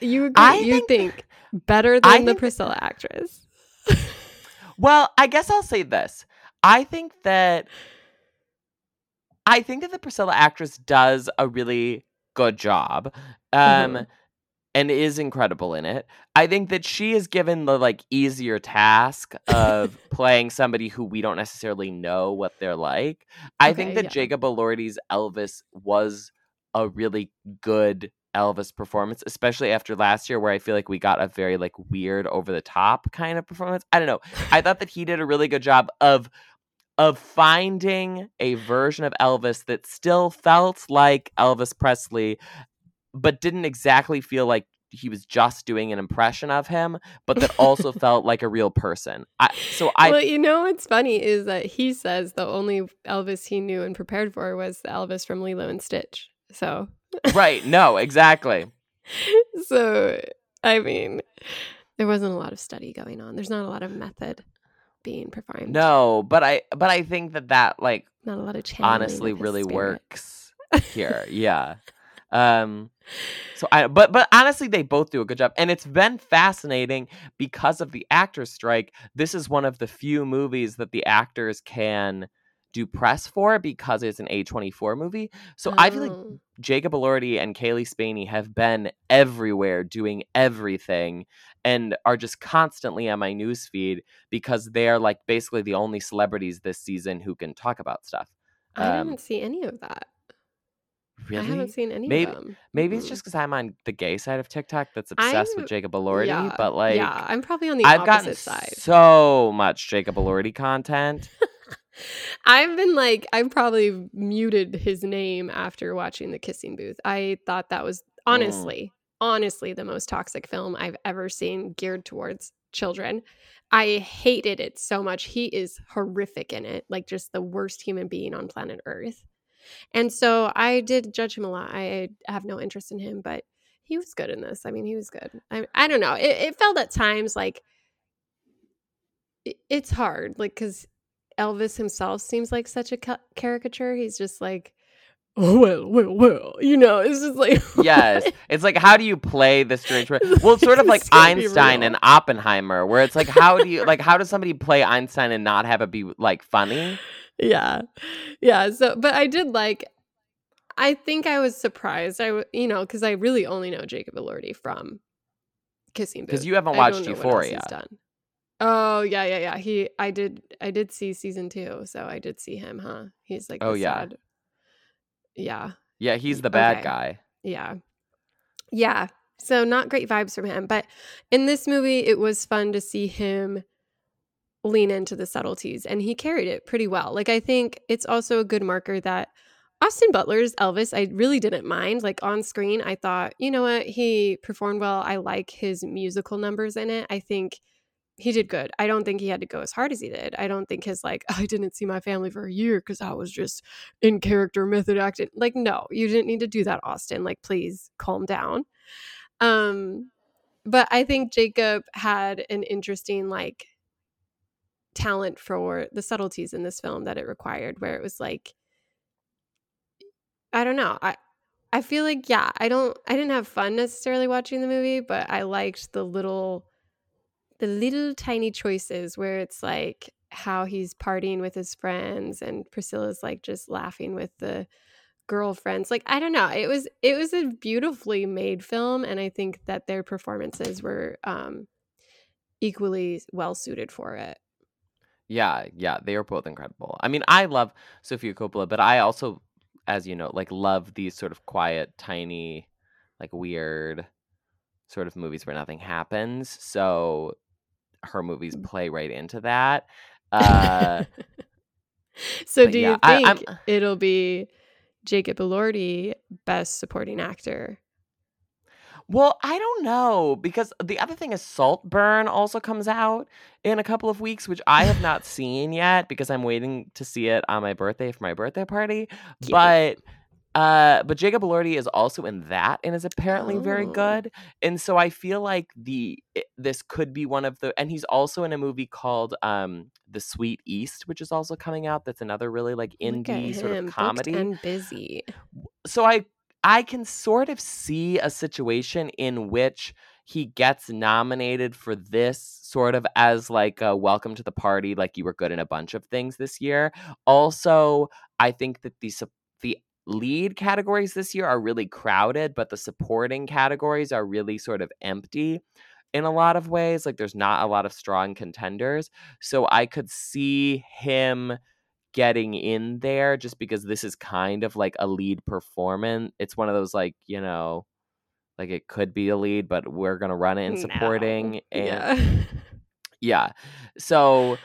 You agree? I you think- think, better I than the think- Priscilla actress? (laughs) Well, I guess I'll say this. I think that I think that the Priscilla actress does a really good job. Um Mhm. And is incredible in it. I think that she is given the like easier task of (laughs) playing somebody who we don't necessarily know what they're like. I think that yeah. Jacob Elordi's Elvis was a really good Elvis performance, especially after last year where I feel like we got a very like weird over the top kind of performance. I don't know. I thought that he did a really good job of of finding a version of Elvis that still felt like Elvis Presley but didn't exactly feel like he was just doing an impression of him, but that also (laughs) felt like a real person. I, so I well, you know what's funny is that he says the only Elvis he knew and prepared for was the Elvis from Lilo and Stitch. So, right, no, exactly. (laughs) so I mean, there wasn't a lot of study going on. There's not a lot of method being performed. No, but I but I think that that like not a lot of channeling honestly really spirit. works here. yeah. Um so I but but honestly they both do a good job and it's been fascinating because of the actors strike. This is one of the few movies that the actors can do press for because it's an A24 movie. So I feel like Oh. Jacob Elordi and Cailee Spaeny have been everywhere doing everything and are just constantly on my newsfeed because they're like basically the only celebrities this season who can talk about stuff. I Um, didn't see any of that. Really? I haven't seen any Maybe- of them. Maybe it's Mm-mm. just because I'm on the gay side of TikTok that's obsessed I'm- with Jacob Elordi, yeah, but like yeah, I'm probably on the I've opposite gotten side. so much Jacob Elordi content. (laughs) I've been like, I've probably muted his name after watching The Kissing Booth. I thought that was Mm. honestly, honestly, the most toxic film I've ever seen geared towards children. I hated it so much. He is horrific in it, like just the worst human being on planet Earth. And so I did judge him a lot. I have no interest in him, but he was good in this. I mean, he was good. I, I don't know. It, it felt at times like it- it's hard, like because Elvis himself seems like such a ca- caricature. He's just like, oh, (laughs) well, well, well, you know, it's just like, (laughs) yes. It's like how do you play the strange? (laughs) Well, it's sort of like It's gonna be Einstein and Oppenheimer, where it's like how do you like how does somebody play Einstein and not have it be like funny? Yeah, yeah. So, but I did like. I think I was surprised. I, you know, because I really only know Jacob Elordi from Kissing Booth. Because you haven't watched Euphoria. done. Oh yeah, yeah, yeah. He, I did, I did see season two, so I did see him. Huh? He's like, Oh, yeah. sad- yeah. Yeah, he's the bad Okay. guy. Yeah. Yeah. So not great vibes from him. But in this movie, it was fun to see him lean into the subtleties and he carried it pretty well. Like I think it's also a good marker that Austin Butler's Elvis, I really didn't mind. Like on screen, I thought, you know what, he performed well. I like his musical numbers in it. I think he did good. I don't think he had to go as hard as he did. I don't think his like, (laughs) I didn't see my family for a year because I was just in character method acting. Like, no, you didn't need to do that, Austin. Like, please calm down. Um, but I think Jacob had an interesting like talent for the subtleties in this film that it required, where it was like, I don't know. I I feel like yeah, I don't I didn't have fun necessarily watching the movie, but I liked the little the little tiny choices where it's like how he's partying with his friends and Priscilla's like just laughing with the girlfriends. Like I don't know. It was it was a beautifully made film and I think that their performances were um equally well suited for it. Yeah, yeah, they are both incredible. I mean, I love Sofia Coppola, but I also, as you know, like love these sort of quiet, tiny, like weird sort of movies where nothing happens. So her movies Mm. play right into that. Uh, (laughs) so do yeah, you I- think it'll be Jacob Elordi best supporting actor? Well, I don't know because the other thing is Saltburn also comes out in a couple of weeks, which I have not (laughs) seen yet because I'm waiting to see it on my birthday for my birthday party. Cute. But Uh, but Jacob Elordi is also in that and is apparently very Oh. good. And so I feel like the this could be one of the and he's also in a movie called um The Sweet East, which is also coming out. That's another really like indie sort him, of booked comedy. and busy. so I I can sort of see a situation in which he gets nominated for this sort of as like a welcome to the party like you were good in a bunch of things this year. Also, I think that the the lead categories this year are really crowded, but the supporting categories are really sort of empty in a lot of ways. Like there's not a lot of strong contenders. So I could see him getting in there just because this is kind of like a lead performance. It's one of those like, you know, like it could be a lead, but we're gonna run it in supporting No. and Yeah. (laughs) yeah. So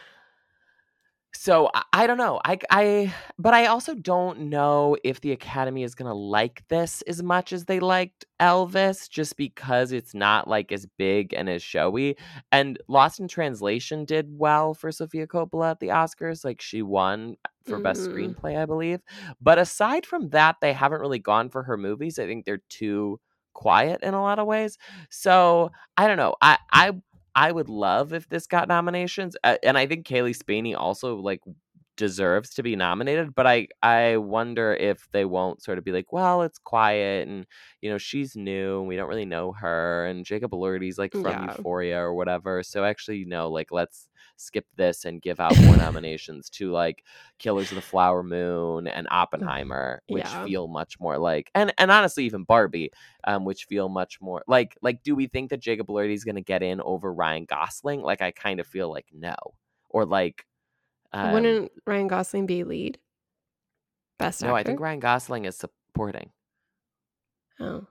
so I, I don't know. I I but I also don't know if the Academy is gonna like this as much as they liked Elvis, just because it's not like as big and as showy. And Lost in Translation did well for Sofia Coppola at the Oscars. Like she won for best Mhm. screenplay, I believe. But aside from that, they haven't really gone for her movies. I think they're too quiet in a lot of ways. So I don't know. I I I would love if this got nominations, uh, and I think Cailee Spaeny also like deserves to be nominated. But I I wonder if they won't sort of be like, well, it's quiet, and you know she's new, and we don't really know her, and Jacob Elordi's like from Yeah. Euphoria or whatever. So actually, no, like let's skip this and give out more nominations to like Killers of the Flower Moon and Oppenheimer, which Yeah. feel much more like, and and honestly even Barbie, um, which feel much more like like. Do we think that Jacob Elordi is going to get in over Ryan Gosling? Like I kind of feel like no, or like. Um, Wouldn't Ryan Gosling be lead? Best no, actor? I think Ryan Gosling is supporting. Oh.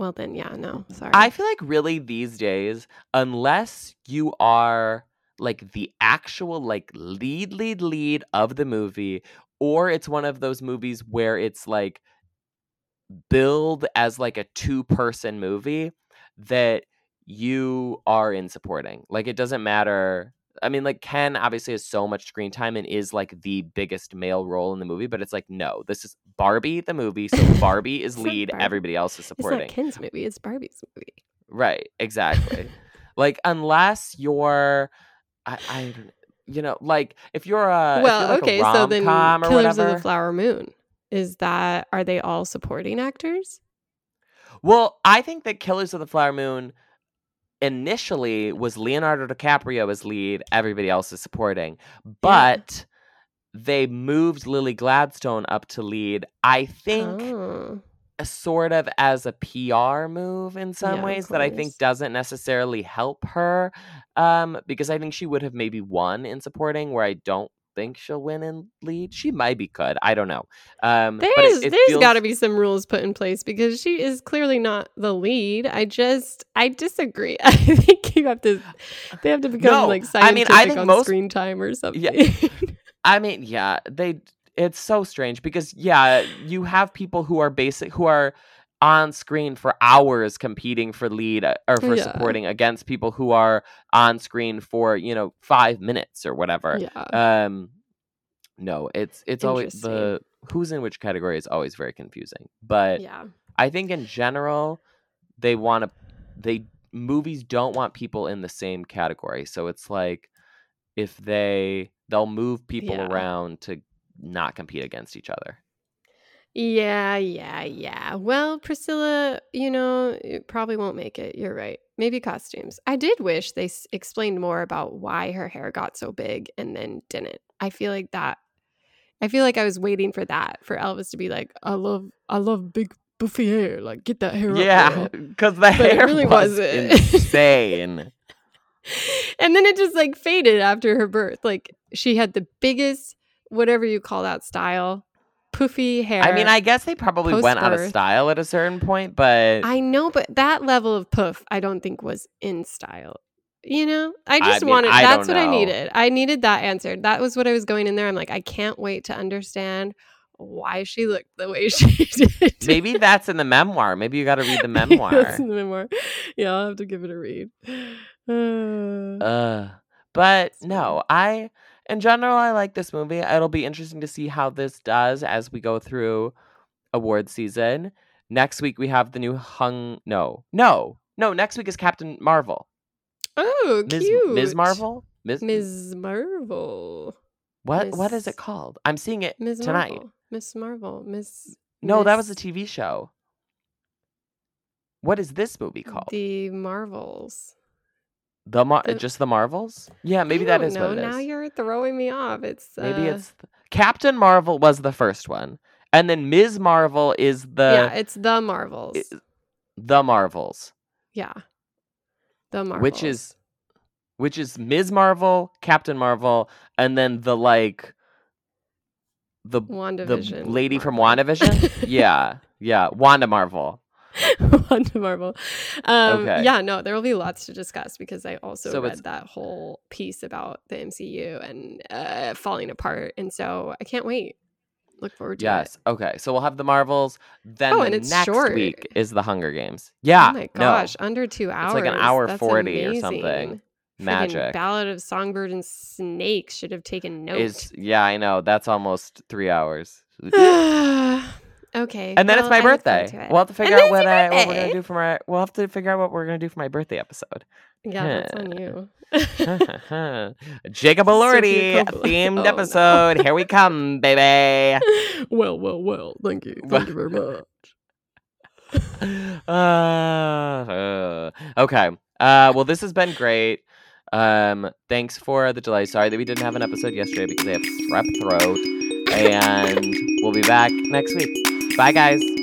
Well then, yeah, no. Sorry. I feel like really these days, unless you are like the actual like lead lead lead of the movie, or it's one of those movies where it's like billed as like a two person movie that you are in supporting. Like it doesn't matter. I mean, like Ken obviously has so much screen time and is like the biggest male role in the movie, but it's like no, this is Barbie the movie, so (laughs) Barbie is lead, Barbie. everybody else is supporting. it's not Ken's movie, it's Barbie's movie. Right, exactly. (laughs) like unless you're, I, I, you know, like if you're a well, you're like okay, a so then Killers whatever. of the Flower Moon. Is that are they all supporting actors? Well, I think that Killers of the Flower Moon initially was Leonardo DiCaprio as lead, everybody else is supporting, but they moved Lily Gladstone up to lead. I think. Oh. sort of as a PR move in some Yeah, ways that I think doesn't necessarily help her. Um, because I think she would have maybe won in supporting, where I don't think she'll win and lead. She might be could. I don't know. Um, There's it, it there's feels, got to be some rules put in place because she is clearly not the lead. I just I disagree. (laughs) I think you have to they have to become No, like I mean, I think on most- screen time or something. Yeah. I mean, yeah, they. It's so strange because yeah, you have people who are basic who are on screen for hours competing for lead uh, or for Yeah. supporting against people who are on screen for you know five minutes or whatever. yeah. Um, no, it's it's always the who's in which category is always very confusing. But yeah. I think in general, they want to they movies don't want people in the same category. So it's like if they they'll move people Yeah. around to not compete against each other. Yeah, yeah, yeah. Well, Priscilla, you know, it probably won't make it. You're right. Maybe costumes. I did wish they s- explained more about why her hair got so big and then didn't. I feel like that. I feel like I was waiting for that for Elvis to be like, "I love, I love big buffy hair. Like, get that hair up." Yeah, because (laughs) the it hair really was wasn't. insane. (laughs) and then it just like faded after her birth. Like she had the biggest, whatever you call that style, poofy hair. I mean, I guess they probably went out of style at a certain point, but I know, but that level of poof, I don't think was in style. You know, I I just mean, wanted. I that's what I needed. I needed that answered. That was what I was going in there. I'm like, I can't wait to understand why she looked the way (laughs) she did. maybe that's in the memoir. Maybe you got to read the (laughs) memoir. that's in the memoir. Yeah, I'll have to give it a read. (sighs) Uh, Uh, but no, I in general, I like this movie. It'll be interesting to see how this does as we go through award season. Next week we have the new Hung. No, no, no. Next week is Captain Marvel. Oh, Ms. cute. Ms. Marvel. Ms. Ms. Marvel. What? What is it called? I'm seeing it Ms. tonight. Marvel. Miss Marvel. Miss. No, that was a TV show. What is this movie called? The, The Mar- the- just the Marvels? Yeah, maybe that is know. what it Now you're throwing me off. It's Maybe uh, it's Captain Marvel was the first one, and then Ms. Marvel is the yeah, it's the Marvels. i- the Marvels, yeah, the Marvels. which is which is Ms. Marvel, Captain Marvel, and then the like the the WandaVision. lady from Marvel. WandaVision. (laughs) yeah, yeah, Wanda Marvel. (laughs) Wanda Marvel. Um, Okay. Yeah, no, there will be lots to discuss because I also So read it's- that whole piece about the MCU and uh, falling apart, and so I can't wait. Look forward to Yes. Okay. So we'll have the Marvels. Then Oh, the and it's next short. week is the Hunger Games. Yeah. Oh my gosh, No. under two hours. like an hour That's 40 or something. amazing. Friggin' Magic. Ballad of Songbird and Snake should have taken note. Is yeah, I know. That's almost three hours. (sighs) okay. And then it's my I birthday. We'll have to figure then out what, I, what we're gonna do for my. We'll have to figure out what we're gonna do for my birthday episode. Yeah, that's on (laughs) you. (laughs) Jacob (laughs) Elordi themed Oh, no. episode. Here we come, baby. well, well, well. Thank you. Thank you very much. uh, uh, okay. Uh, well, this has been great. Um, thanks for the delay. Sorry that we didn't have an episode yesterday because I have strep throat, and we'll be back next week. Bye, guys.